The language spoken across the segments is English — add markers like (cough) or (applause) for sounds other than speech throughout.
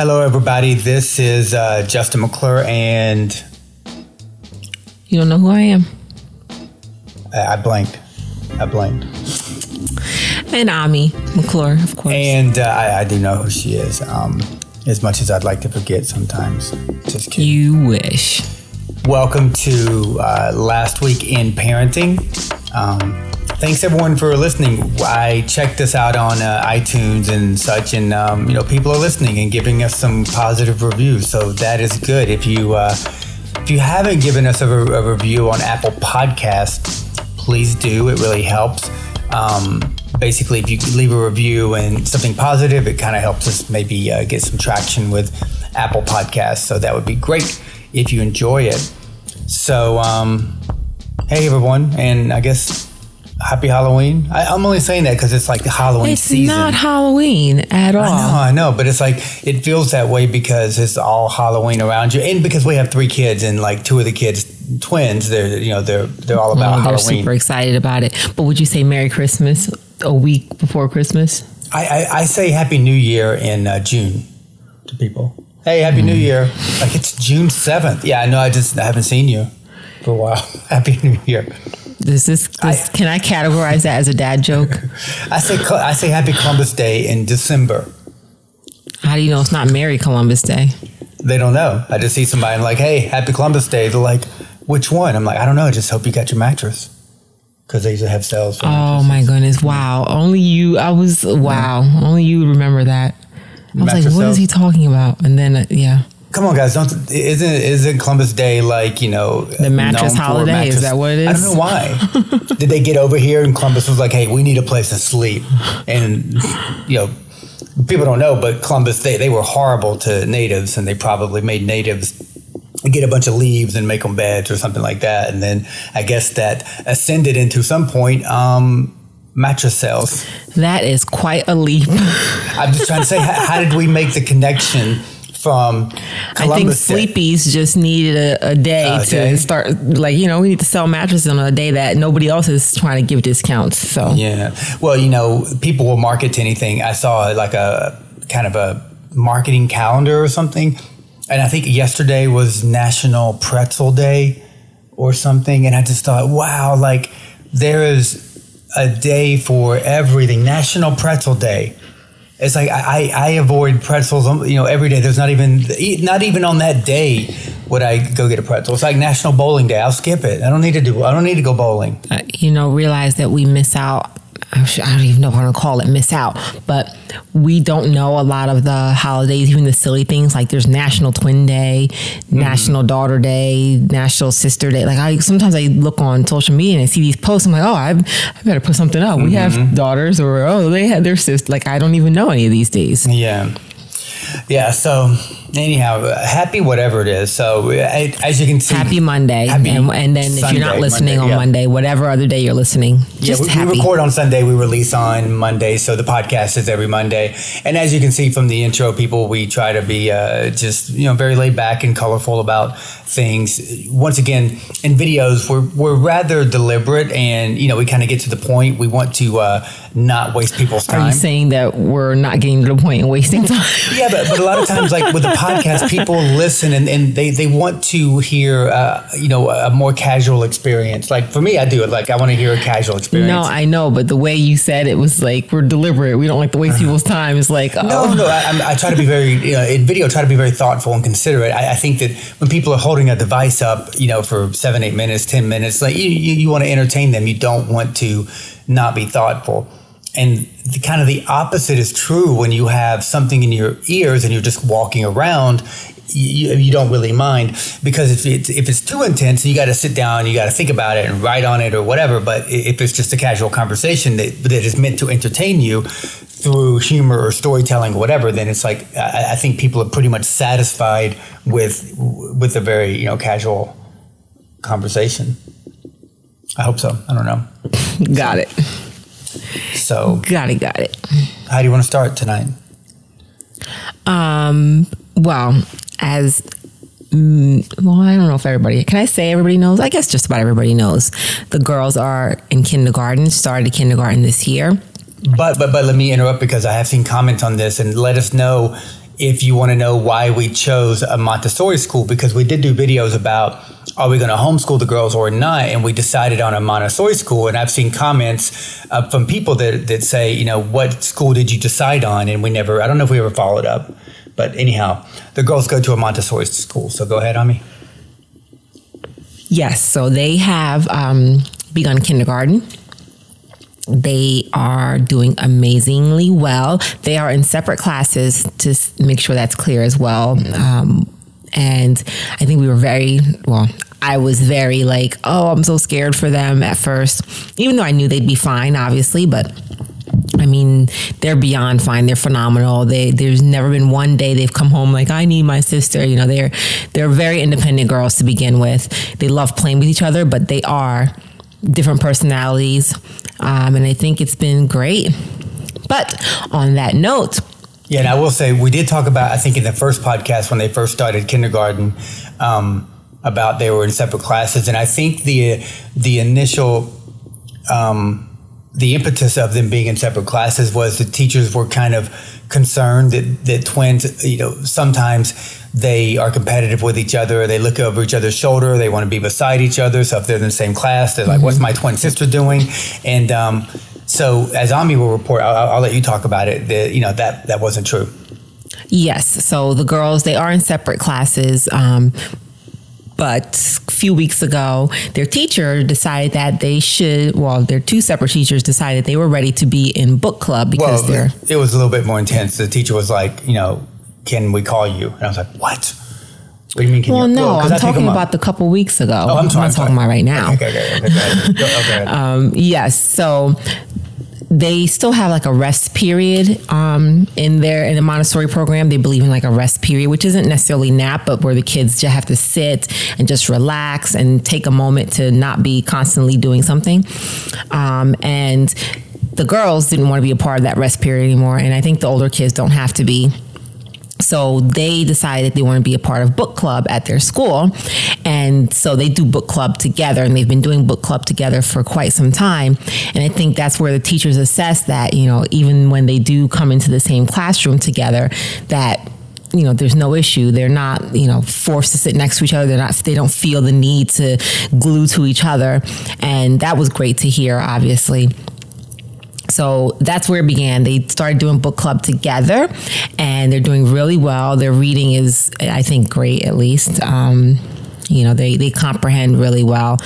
Hello, everybody. This is uh, Justin McClure, and You don't know who I am. I, I blanked. I blanked. And Ami McClure, of course. And uh, I, I do know who she is. Um, as much as I'd like to forget sometimes. Just kidding. you wish. Welcome to uh, Last Week in Parenting. Um, thanks everyone for listening. I checked this out on uh, iTunes and such, and um, you know people are listening and giving us some positive reviews. So that is good. If you uh, if you haven't given us a, re- a review on Apple Podcasts, please do. It really helps. Um, basically, if you leave a review and something positive, it kind of helps us maybe uh, get some traction with Apple Podcasts. So that would be great if you enjoy it. So, um, hey everyone, and I guess happy Halloween. I, I'm only saying that because it's like the Halloween It's season. It's not Halloween at all. I know, I know, but it's like it feels that way because it's all Halloween around you, and because we have three kids and like two of the kids twins. They're you know they're they're all about Oh, they're Halloween. super excited about it. But would you say Merry Christmas a week before Christmas? I, I, I say Happy New Year in uh, June to people. Hey, Happy New Year! Like it's June seventh. Yeah, I know. I just I haven't seen you for a while. (laughs) Happy New Year. This is this, can I categorize that as a dad joke? (laughs) I say I say Happy Columbus Day in December. How do you know it's not Merry Columbus Day? They don't know. I just see somebody and like, hey, Happy Columbus Day. They're like, which one? I'm like, I don't know. I just hope you got your mattress because they usually have sales. For Oh mattresses. my goodness! Wow, only you. I was wow. Only you would remember that. I was Mattress like, what sales. is he talking about? And then uh, yeah, Come on, guys! Don't isn't isn't Columbus Day like you know The mattress holiday? Is that what it I don't know why. (laughs) Did they get over here and Columbus was like, "Hey, we need a place to sleep," and you know, people don't know, but Columbus they they were horrible to natives, and they probably made natives get a bunch of leaves and make them beds or something like that, and then I guess that ascended into some point um, mattress sales. that is quite a leap. I'm just trying to say, how, how did we make the connection from Columbus? I think Day? Just needed a, a day A to day? start. Like you know, we need to sell mattresses on a day that nobody else is trying to give discounts. So Yeah. Well, you know, people will market to anything. I saw like a kind of a marketing calendar or something. And I think yesterday was National Pretzel Day or something. And I just thought, wow, like there is a day for everything. National Pretzel Day. It's like I, I avoid pretzels, um, you know, every day. There's not even not even on that day would I go get a pretzel. It's like National Bowling Day. I'll skip it. I don't need to do. I don't need to go bowling. uh, you know, realize that we miss out. Sure- I don't even know I'm gonna call it, miss out. But we don't know a lot of the holidays, even the silly things like there's National Twin Day, Mm-hmm. National Daughter Day, National Sister Day. Like I sometimes I look on social media and I see these posts. I'm like, oh, I, I better put something up. We Mm-hmm. have daughters, or oh, they had their sister. Like I don't even know any of these days. Yeah. Yeah. So, anyhow, happy whatever it is. So, uh, as you can see, Happy Monday, Happy and, and then if you're not listening Monday, on yeah. Monday, whatever other day you're listening, Yeah, just we, happy. we record on Sunday. We release on Monday, so the podcast is every Monday. And as you can see from the intro, people, we try to be uh, just you know very laid back and colorful about things. Once again, in videos, we're we're rather deliberate, and you know we kind of get to the point. We want to uh, not waste people's time. Are you saying that we're not getting to the point and wasting time? (laughs) Yeah, but, but a lot of times, like with the podcast, people listen and, and they, they want to hear, uh, you know, a more casual experience. Like for me, I do it. Like I want to hear a casual experience. No, I know, but the way you said it was like we're deliberate. We don't like to waste people's time. It's like Uh-huh. no, oh, no. I, I try to be very, you know, in video, try to be very thoughtful and considerate. I, I think that when people are holding a device up, you know, for seven, eight minutes, ten minutes, like you, you, you want to entertain them. You don't want to not be thoughtful. And the kind of the opposite is true when you have something in your ears and you're just walking around. You, you don't really mind because if it's if it's too intense, you got to sit down, you got to think about it and write on it or whatever. But if it's just a casual conversation that that is meant to entertain you through humor or storytelling or whatever, then it's like I, I think people are pretty much satisfied with with a very you know casual conversation. I hope so. I don't know. (laughs) got it, So, got it, got it. how do you want to start tonight? Um, well, as mm, well, I don't know if everybody. Can I say everybody knows? I guess just about everybody knows. The girls are in kindergarten. Started kindergarten this year. But but but let me interrupt because I have seen comments on this and let us know if you want to know why we chose a Montessori school, because we did do videos about are we going to homeschool the girls or not, and we decided on a Montessori school. And I've seen comments uh, from people that, that say, you know, what school did you decide on? And we never, I don't know if we ever followed up. But anyhow, the girls go to a Montessori school. So go ahead, Ami. Yes, so they have um, begun kindergarten. They are doing amazingly well. They are in separate classes to make sure that's clear as well. Um, and I think we were very well. I was very like, oh, I'm so scared for them at first, even though I knew they'd be fine, obviously. But I mean, they're beyond fine. They're phenomenal. They there's never been one day they've come home like I need my sister. You know, they're they're very independent girls to begin with. They love playing with each other, but they are different personalities, um, and I think it's been great. But on that note. Yeah, and I will say we did talk about I think in the first podcast when they first started kindergarten um, about they were in separate classes, and I think the the initial um, the impetus of them being in separate classes was the teachers were kind of concerned that, that twins, you know, sometimes they are competitive with each other. They look over each other's shoulder. They want to be beside each other. So if they're in the same class, they're like, mm-hmm. "What's my twin sister doing?" And um, so, as Ami will report, I'll, I'll, let you talk about it. That you know that that wasn't true. Yes. So the girls they are in separate classes. Um, but a few weeks ago, their teacher decided that they should, well, their two separate teachers decided they were ready to be in book club because well, they're. It was a little bit more intense. The teacher was like, you know, can we call you? And I was like, what? What do you mean? well, you? no, well, I'm talking about the couple weeks ago. Oh, I'm, sorry, I'm, I'm talking about right now. Okay, okay, okay. okay. (laughs) um, yes. So they still have like a rest period um, in their in the Montessori program. They believe in like a rest period, which isn't necessarily nap, but where the kids just have to sit and just relax and take a moment to not be constantly doing something. Um, and the girls didn't want to be a part of that rest period anymore, and I think the older kids don't have to be so they decided they want to be a part of book club at their school. And so they do book club together and they've been doing book club together for quite some time. And i think that's where the teachers assess that you know even when they do come into the same classroom together that you know there's no issue. They're not you know forced to sit next to each other. They're not they don't feel the need to glue to each other. And that was great to hear obviously so that's where it began. They started doing book club together, and they're doing really well. Their reading is, I think, great. At least, um, you know, they they comprehend really well.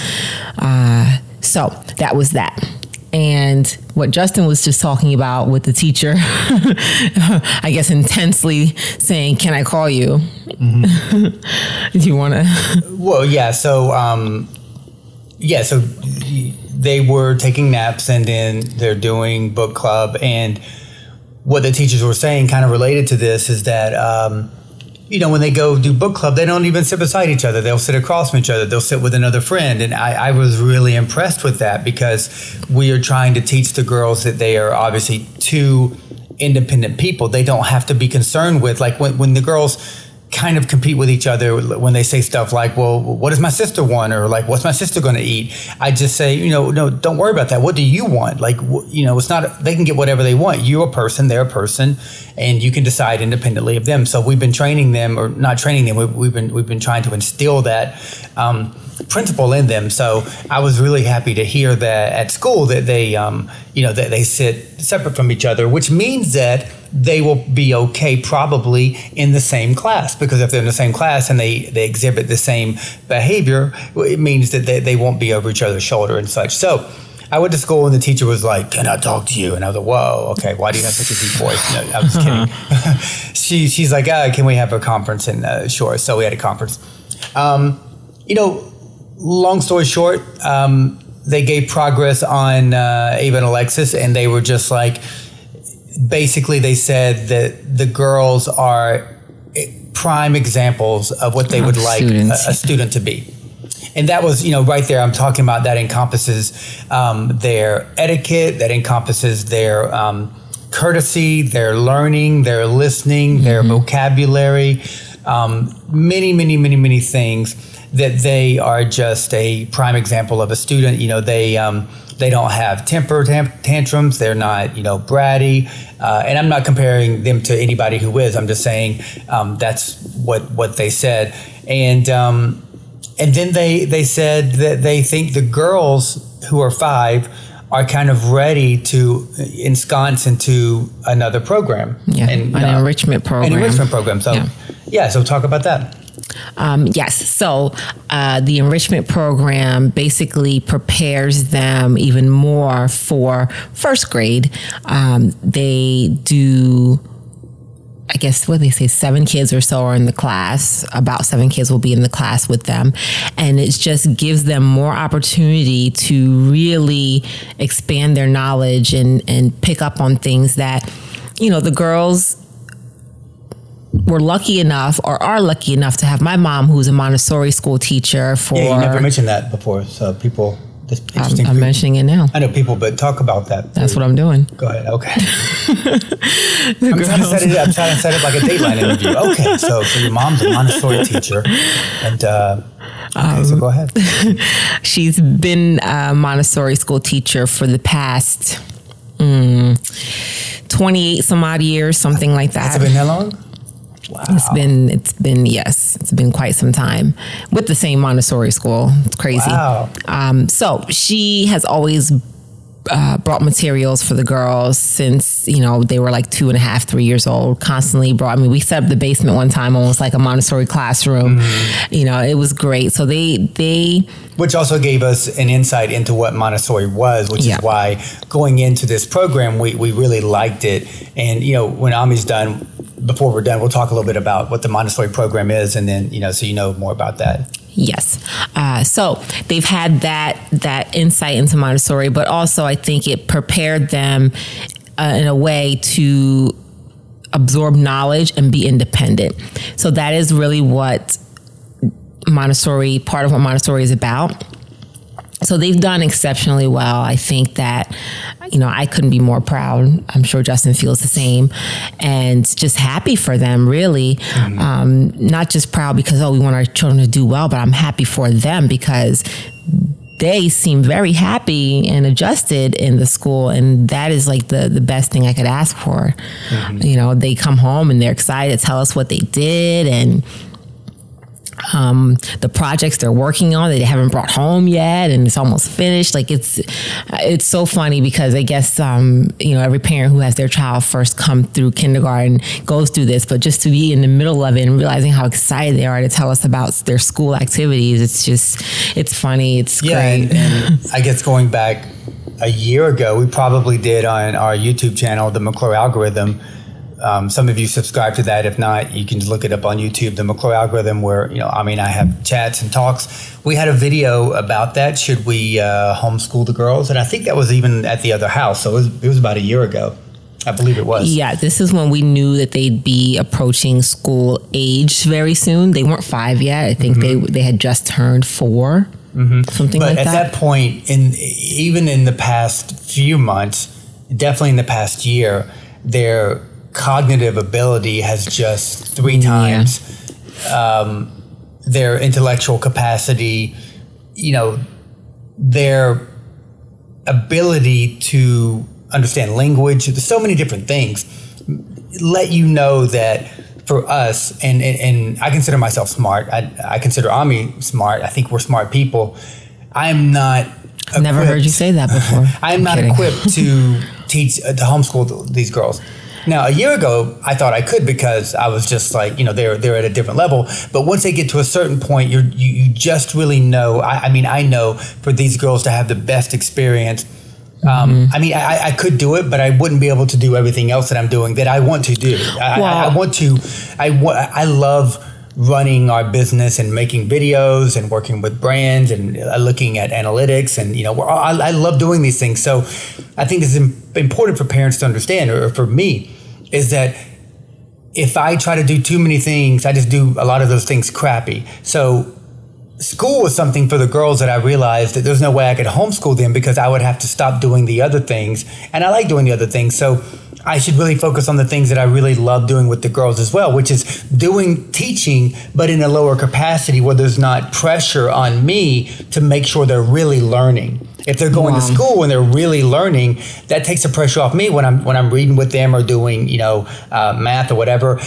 Uh, so that was that. And what Justin was just talking about with the teacher, (laughs) I guess intensely saying, "Can I call you?" Mm-hmm. (laughs) Do you want to? Well, yeah. So, um, yeah. So they were taking naps and then they're doing book club. And what the teachers were saying, kind of related to this, is that. Um, you know, when they go do book club, they don't even sit beside each other. They'll sit across from each other. They'll sit with another friend. And I, I, was really impressed with that because we are trying to teach the girls that they are obviously two independent people. They don't have to be concerned with, like, when, when the girls kind of compete with each other when they say stuff like, well, what does my sister want? Or like, what's my sister going to eat? I just say, you know, no, don't worry about that. What do you want? Like, you know, it's not, they can get whatever they want. You're a person, they're a person, and you can decide independently of them. So we've been training them or not training them. We've, we've been, we've been trying to instill that, um, principle in them. So I was really happy to hear that at school that they, um, you know, that they sit separate from each other, which means that they will be okay probably in the same class because if they're in the same class and they, they exhibit the same behavior, it means that they, they won't be over each other's shoulder and such. So I went to school and the teacher was like, "Can I talk to you?" And I was like, "Whoa, okay. Why do you have such a deep voice?" No, I was kidding. (laughs) (laughs) she she's like, uh, "Can we have a conference?" And uh, sure. So we had a conference. Um, you know, long story short, um, they gave progress on uh, Ava and Alexis, and they were just like, basically they said that the girls are prime examples of what they would like a, a, student to be. And that was, you know, right there. I'm talking about that encompasses um, their etiquette, that encompasses their um, courtesy, their learning, their listening, mm-hmm. their vocabulary, um, many, many, many, many things that they are just a prime example of a student. You know, they um, they don't have temper tam- tantrums. They're not, you know, bratty. Uh, and I'm not comparing them to anybody who is. I'm just saying um, that's what what they said. And um, and then they they said that they think the girls who are five are kind of ready to ensconce into another program. Yeah, and, an uh, enrichment program. An enrichment program. So, yeah, yeah so talk about that. Um, yes. So uh, the enrichment program basically prepares them even more for first grade. Um, they do I guess what they say, seven kids or so are in the class. About seven kids will be in the class with them. And it just gives them more opportunity to really expand their knowledge and, and pick up on things that, you know, the girls were lucky enough or are lucky enough to have my mom, who's a Montessori school teacher for. Yeah, you never mentioned that before. So people I'm, I'm mentioning it now. I know people, but talk about that. That's what I'm doing. Go ahead. Okay. (laughs) I'm, trying to set it, I'm trying to set it up like a Dateline interview. (laughs) Okay, so, so your mom's a Montessori teacher, and uh, okay, um, so go ahead. (laughs) she's been a Montessori school teacher for the past mm, 28 some odd years, something like that. Has it been that long? Wow. It's been it's been yes, it's been quite some time with the same Montessori school. It's crazy. Wow. Um, so she has always uh, brought materials for the girls since you know they were like two and a half, three years old. Constantly brought. I mean, we set up the basement one time, almost like a Montessori classroom. Mm-hmm. You know, it was great. So they they, which also gave us an insight into what Montessori was, which yeah. is why going into this program, we we really liked it. And you know, when Ami's done, before we're done, we'll talk a little bit about what the Montessori program is, and then you know, so you know more about that. Yes. Uh, so they've had that that insight into Montessori, but also I think it prepared them uh, in a way to absorb knowledge and be independent. So that is really what Montessori, part of what Montessori is about so they've done exceptionally well. I think that, you know, I couldn't be more proud. I'm sure Justin feels the same, and just happy for them. Really, mm-hmm. um, not just proud because oh we want our children to do well, but I'm happy for them because they seem very happy and adjusted in the school and that is like the the best thing I could ask for. Mm-hmm. You know, they come home and they're excited to tell us what they did and um, the projects they're working on that they haven't brought home yet and it's almost finished. Like it's it's so funny because i guess um, you know every parent who has their child first come through kindergarten goes through this but just to be in the middle of it and realizing how excited they are to tell us about their school activities it's just it's funny it's yeah, great. and, and i guess going back a year ago we probably did on our youtube channel the mcclure algorithm um, some of you subscribe to that. If not, you can look it up on YouTube, the McClure algorithm, where you know I mean I have chats and talks. We had a video about that. Should we uh, homeschool the girls? And I think that was even at the other house. So it was, it was about a year ago. I believe it was. Yeah, this is when we knew that they'd be approaching school age very soon. They weren't five yet. I think mm-hmm. they they had just turned 4 mm-hmm. something but like that. But at that point, in even in the past few months, definitely in the past year, they're cognitive ability has just three times yeah. um, their intellectual capacity, you know, their ability to understand language. There's so many different things. Let you know that for us, and, and, and I consider myself smart. I, I consider Ami smart. I think we're smart people. I am not. I've never heard you say that before. (laughs) I am I'm not kidding. equipped to teach uh, to homeschool these girls. Now, a year ago, I thought I could because I was just like, you know, they're they're at a different level. But once they get to a certain point, you're you, you just really know. I, I mean, I know for these girls to have the best experience. Um, mm-hmm. I mean, I, I, could do it, but I wouldn't be able to do everything else that I'm doing that I want to do. I, well, I, I want to. I I love running our business and making videos and working with brands and uh, looking at analytics and you know I, I love doing these things so i think it's important for parents to understand or for me is that if i try to do too many things i just do a lot of those things crappy so school was something for the girls that I realized that there's no way I could homeschool them because I would have to stop doing the other things. And I like doing the other things. So I should really focus on the things that I really love doing with the girls as well, which is doing teaching, but in a lower capacity where there's not pressure on me to make sure they're really learning. If they're going wow. to school and they're really learning, that takes the pressure off me when I'm when I'm reading with them or doing you know uh, math or whatever.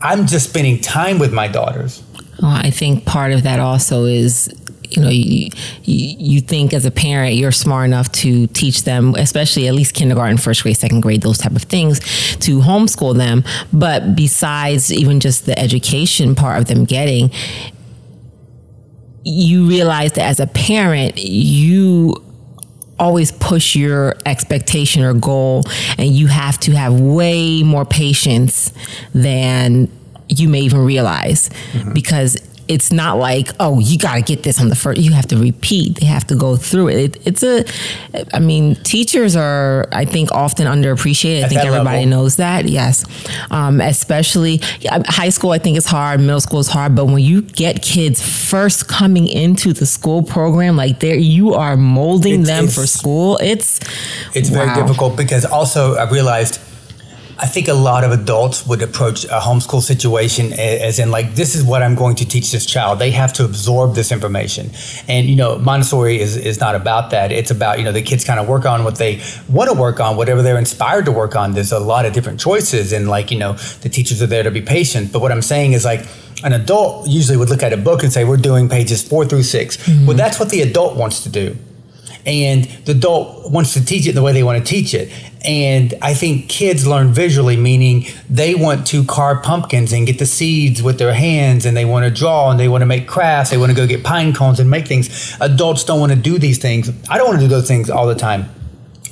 I'm just spending time with my daughters. Well, I think part of that also is you know you, you think as a parent you're smart enough to teach them especially at least kindergarten first grade second grade those type of things to homeschool them but besides even just the education part of them getting you realize that as a parent you always push your expectation or goal and you have to have way more patience than you may even realize mm-hmm. because it's not like oh you got to get this on the first you have to repeat they have to go through it. it. it's a i mean teachers are i think often underappreciated i think everybody level. knows that yes um, especially yeah, high school i think is hard middle school is hard but when you get kids first coming into the school program like there you are molding it's, them it's, for school it's it's wow. very difficult because also i realized I think a lot of adults would approach a homeschool situation as in like this is what I'm going to teach this child. They have to absorb this information, and you know Montessori is is not about that. It's about you know the kids kind of work on what they want to work on, whatever they're inspired to work on. There's a lot of different choices, and like you know the teachers are there to be patient. But what I'm saying is like an adult usually would look at a book and say we're doing pages four through 6 mm-hmm. Well, that's what the adult wants to do and the adult wants to teach it the way they want to teach it. And I think kids learn visually, meaning they want to carve pumpkins and get the seeds with their hands, and they want to draw and they want to make crafts. They want to go get pine cones and make things. Adults don't want to do these things. I don't want to do those things all the time.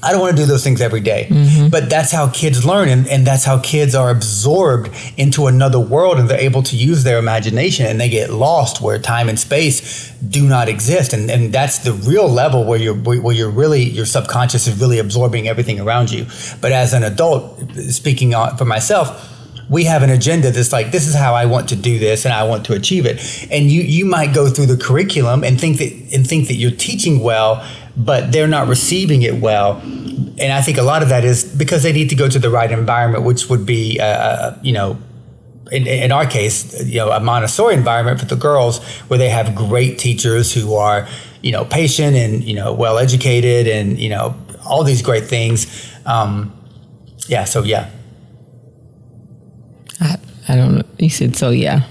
I don't want to do those things every day. Mm-hmm. But that's how kids learn, and, and that's how kids are absorbed into another world and they're able to use their imagination and they get lost where time and space do not exist. And, and that's the real level where you're, where you're really, your subconscious is really absorbing everything around you. But as an adult, speaking for myself, we have an agenda that's like this is how I want to do this and I want to achieve it. And you you might go through the curriculum and think that and think that you're teaching well but they're not receiving it well. And I think a lot of that is because they need to go to the right environment, which would be, uh, uh, you know, in, in, our case, you know, a Montessori environment for the girls where they have great teachers who are, you know, patient and, you know, well educated and, you know, all these great things. Um, yeah. So, yeah. I, I don't know. You said so, yeah.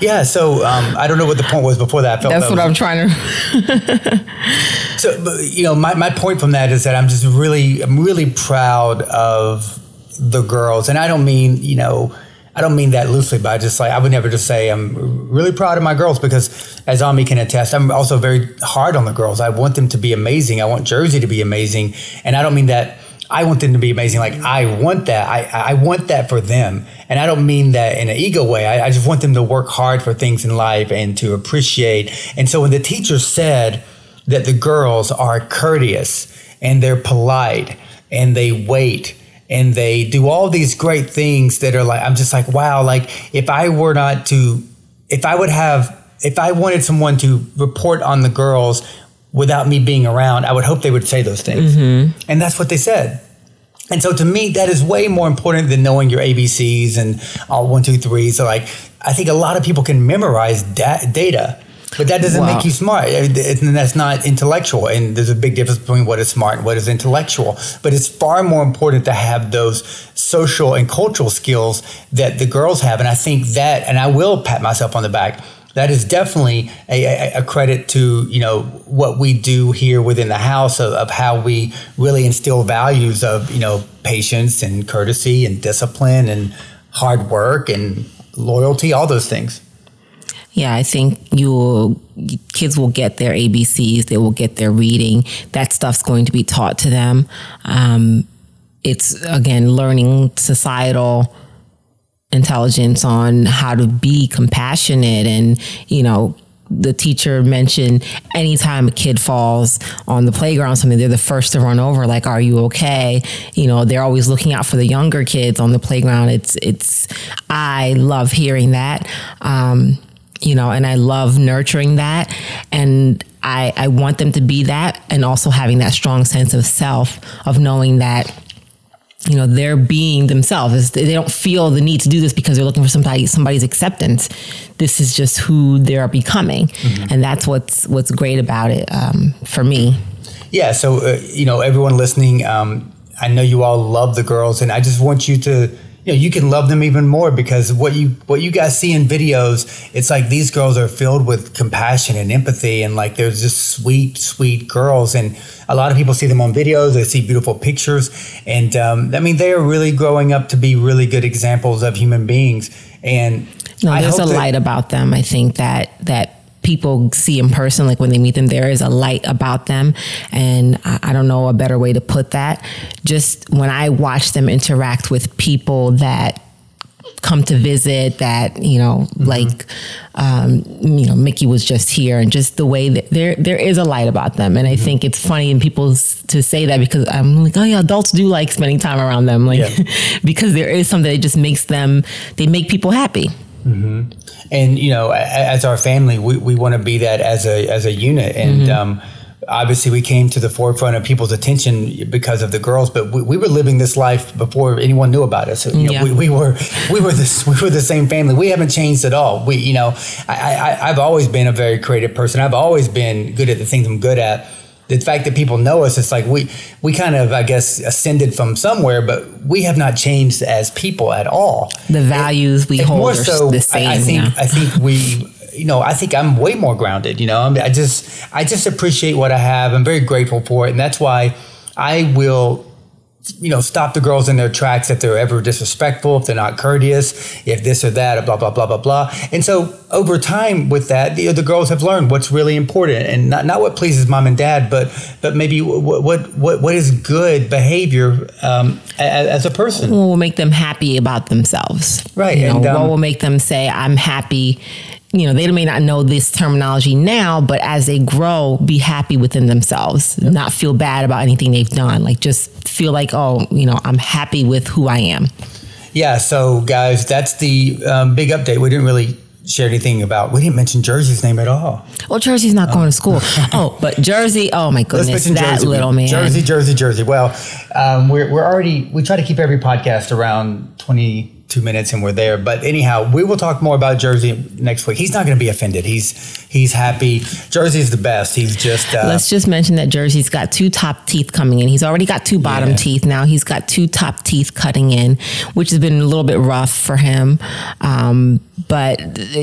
Yeah, so um, I don't know what the point was before that. That's that what was, I'm trying to. (laughs) so, you know, my, my point from that is that I'm just really, I'm really proud of the girls, and I don't mean, you know, I don't mean that loosely, but I just like I would never just say I'm really proud of my girls because, as Ami can attest, I'm also very hard on the girls. I want them to be amazing. I want Jersey to be amazing, and I don't mean that I want them to be amazing. Like I want that. I, I want that for them. And I don't mean that in an ego way. I, I just want them to work hard for things in life and to appreciate. And so when the teacher said that the girls are courteous and they're polite and they wait and they do all these great things that are like, I'm just like, wow, like if I were not to, if I would have, if I wanted someone to report on the girls without me being around, I would hope they would say those things. Mm-hmm. And that's what they said. And so to me, that is way more important than knowing your ABCs and all one, two, three. So like, I think a lot of people can memorize da- data, but that doesn't wow. make you smart. And that's not intellectual. And there's a big difference between what is smart and what is intellectual. But it's far more important to have those social and cultural skills that the girls have. And I think that, and I will pat myself on the back that is definitely a, a, credit to you know what we do here within the house of, of, how we really instill values of you know patience and courtesy and discipline and hard work and loyalty all those things yeah i think you kids will get their abcs they will get their reading. That stuff's going to be taught to them. Um, it's again learning societal intelligence on how to be compassionate and, you know, the teacher mentioned anytime a kid falls on the playground something they're the first to run over like are you okay? You know they're always looking out for the younger kids on the playground. It's it's i love hearing that. Um, you know and i love nurturing that. And i i want them to be that and also having that strong sense of self of knowing that you know they're being themselves. They don't feel the need to do this because they're looking for somebody somebody's acceptance. This is just who they're becoming. Mm-hmm. and that's what's what's great about it um, for me. Yeah, so uh, you know, everyone listening, um, I know you all love the girls, and I just want you to you know you can love them even more because what you what you guys see in videos it's like these girls are filled with compassion and empathy and like they're just sweet sweet girls. And a lot of people see them on videos they see beautiful pictures. And um, i mean they are really growing up to be really good examples of human beings. And no, there's a light about them i think that that people see in person, like when they meet them, there is a light about them. And I, I don't know a better way to put that. Just when I watch them interact with people that come to visit that you know mm-hmm. like um, you know mickey was just here and just the way that there there is a light about them and i mm-hmm. think it's funny in people to say that because i'm like oh yeah adults do like spending time around them like yeah. (laughs) because there is something that just makes them they make people happy mm-hmm and you know, as our family, we, we want to be that as a as a unit, and mm-hmm. um, obviously we came to the forefront of people's attention because of the girls, but we, we were living this life before anyone knew about us. You know, yeah. we, we, were we were this we were the same family. We haven't changed at all. We you know I, I I've always been a very creative person. I've always been good at the things I'm good at the fact that people know us, it's like we we kind of I guess ascended from somewhere, but we have not changed as people at all. The values it, we hold more so, the same. I, I think yeah. I think we you know I think I'm way more grounded. You know I, mean, I just I just appreciate what I have. I'm very grateful for it, and that's why I will you know, stop the girls in their tracks if they're ever disrespectful, if they're not courteous, if this or that, blah, blah, blah, blah, blah. And so over time with that, the, the girls have learned what's really important and not, not what pleases mom and dad, but, but maybe what, what, what, what is good behavior um, as, as, a person. What will make them happy about themselves. Right. You know, and, um, what will make them say, I'm happy you know, they may not know this terminology now, but as they grow, be happy within themselves, yep. not feel bad about anything they've done. Like just feel like, oh, you know, I'm happy with who I am. Yeah. So, guys, that's the um, big update. We didn't really share anything about. We didn't mention Jersey's name at all. Well, Jersey's not going to school. oh, (laughs) but Jersey. Oh my goodness, that Jersey. little man. Jersey, Jersey, Jersey. Well, um, we're we're already we try to keep every podcast around twenty two minutes and we're there. But anyhow, we will talk more about Jersey next week. He's not going to be offended. He's he's happy. Jersey's the best. He's just. Uh, Let's just mention that Jersey's got two top teeth coming in. He's already got two bottom yeah. teeth. Now he's got two top teeth cutting in, which has been a little bit rough for him. Um, but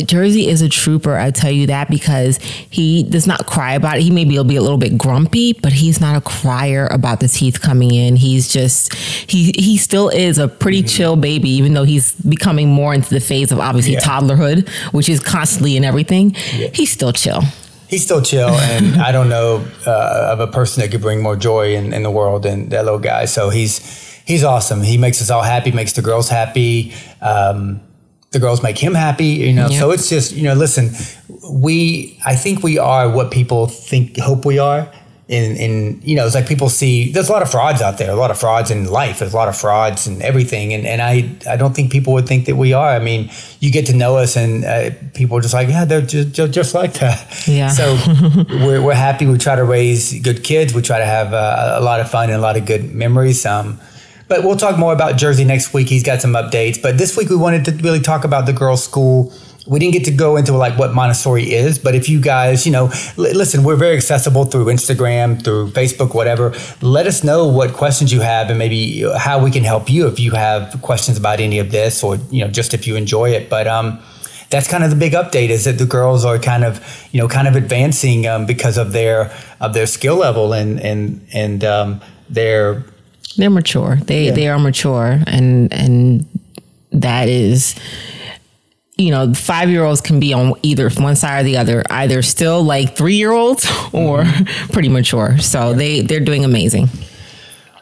Jersey is a trooper, I tell you that, because he does not cry about it. He maybe will be a little bit grumpy, but he's not a crier about the teeth coming in. He's just he he still is a pretty mm-hmm. chill baby, even though he's becoming more into the phase of obviously yeah. toddlerhood, which is constantly in everything. Yeah. He's still chill. He's still chill, and I don't know uh, of a person that could bring more joy in, in the world than that little guy. So he's he's awesome. He makes us all happy, makes the girls happy. Um, the girls make him happy, you know. Yep. So it's just, you know, listen, we I think we are what people think hope we are. In, in you know, it's like people see there's a lot of frauds out there, a lot of frauds in life, there's a lot of frauds and everything, and and I I don't think people would think that we are. I mean, you get to know us, and uh, people are just like, yeah, they're just just, just like that. Yeah. So (laughs) we're we're happy. We try to raise good kids. We try to have uh, a lot of fun and a lot of good memories. Um, but we'll talk more about Jersey next week. He's got some updates. But this week we wanted to really talk about the girls' school. We didn't get to go into like what Montessori is, but if you guys, you know, l- listen, we're very accessible through Instagram, through Facebook, whatever. Let us know what questions you have and maybe how we can help you if you have questions about any of this or, you know, just if you enjoy it. But, um, that's kind of the big update is that the girls are kind of you know kind of advancing um, because of their of their skill level and and and um, their they're mature. They yeah. they are mature, and and that is you know, five year olds can be on either one side or the other, either still like three year olds (laughs) or mm-hmm. pretty mature. So they they're doing amazing.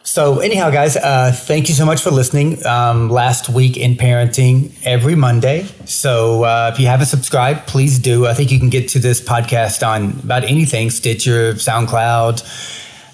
So anyhow, guys, uh, thank you so much for listening. Um, last week in parenting every Monday. So uh, if you haven't subscribed, please do. I think you can get to this podcast on about anything: Stitcher, SoundCloud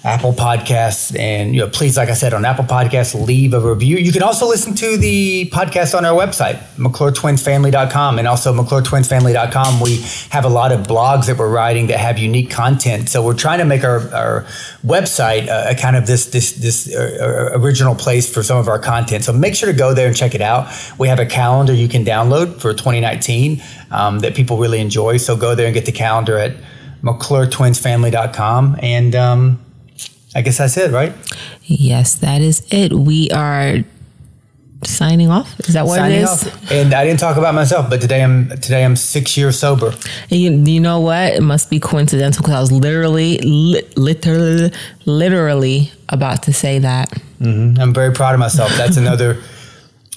Apple Podcasts. And you know, please, like I said, on Apple Podcasts, leave a review. You can also listen to the podcast on our website, McClureTwinsFamily.com, and also McClureTwinsFamily.com. We have a lot of blogs that we're writing that have unique content. So we're trying to make our, our website a, a kind of this this this uh, uh original place for some of our content. So make sure to go there and check it out. We have a calendar you can download for 2019 um, that people really enjoy. So go there and get the calendar at McClureTwinsFamily.com and um, I guess that's it, right? Yes, that is it. We are signing off. Is that what signing it is? Off. And I didn't talk about myself, but today I'm today I'm six years sober. You, you know what? It must be coincidental because I was literally, li- literally, literally about to say that. Mm-hmm. I'm very proud of myself. That's (laughs) another.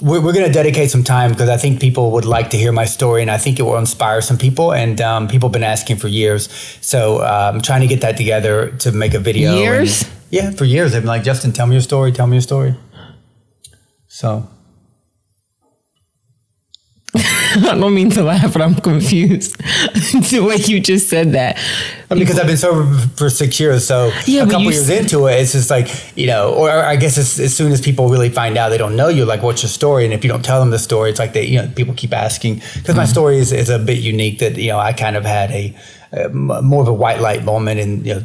We're, we're going to dedicate some time because I think people would like to hear my story, and I think it will inspire some people. And um, people have been asking for years, so uh, I'm trying to get that together to make a video. Years. And, yeah, for years they've been like, Justin, tell me your story. Tell me your story. So (laughs) I don't mean to laugh, but I'm confused (laughs) the way you just said that. because I've been sober for six years, so yeah, a couple years into it, it's just like you know, or I guess as soon as people really find out they don't know you, like what's your story, and if you don't tell them the story, it's like they, you know, people keep asking because mm-hmm. my story is, is a bit unique. That you know, I kind of had a, a more of a white light moment, and you know,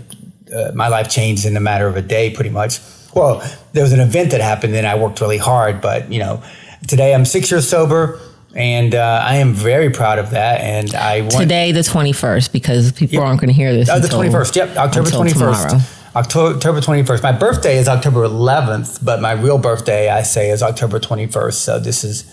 uh, my life changed in a matter of a day, pretty much. Well, there was an event that happened, and I worked really hard, but you know, today I'm six years sober and uh, I am very proud of that. And I want, today the twenty first because people yep. aren't going to hear this. Oh, the twenty first. Yep, October twenty first. October twenty first. My birthday is October eleventh, but my real birthday I say is October twenty first. So this is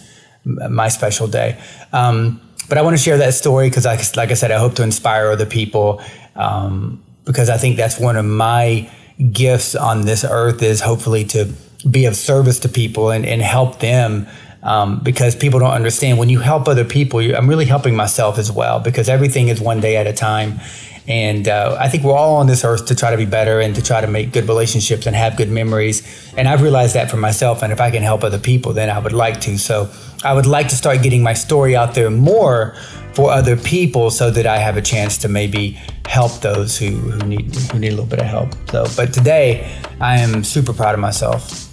my special day. Um, but I want to share that story because, like, like I said, I hope to inspire other people um, because I think that's one of my gifts on this earth is hopefully to be of service to people and, and help them um, because people don't understand when you help other people, I'm really helping myself as well because everything is one day at a time. And uh, I think we're all on this earth to try to be better and to try to make good relationships and have good memories. And I've realized that for myself. And if I can help other people, then I would like to. So I would like to start getting my story out there more for other people so that I have a chance to maybe help those who, who need who need a little bit of help. So, but today I am super proud of myself.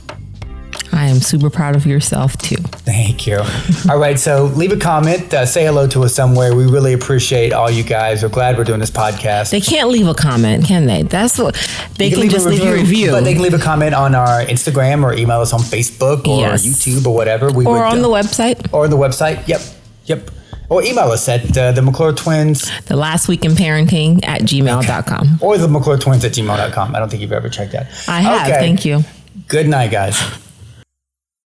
I am super proud of yourself too. Thank you. (laughs) all right, so leave a comment, uh, say hello to us somewhere. We really appreciate all you guys. We're glad we're doing this podcast. They can't leave a comment, can they? That's what they can, can just a review, leave a review. But they can leave a comment on our Instagram or email us on Facebook or yes. YouTube or whatever. We or would, on uh, the website. Or on the website. Yep. Yep. Or email us at uh, the McClure Twins. The last week in parenting at gmail.com. Okay. Or the McClure Twins at gmail.com. I don't think you've ever checked that. I have. Okay. Thank you. Good night, guys.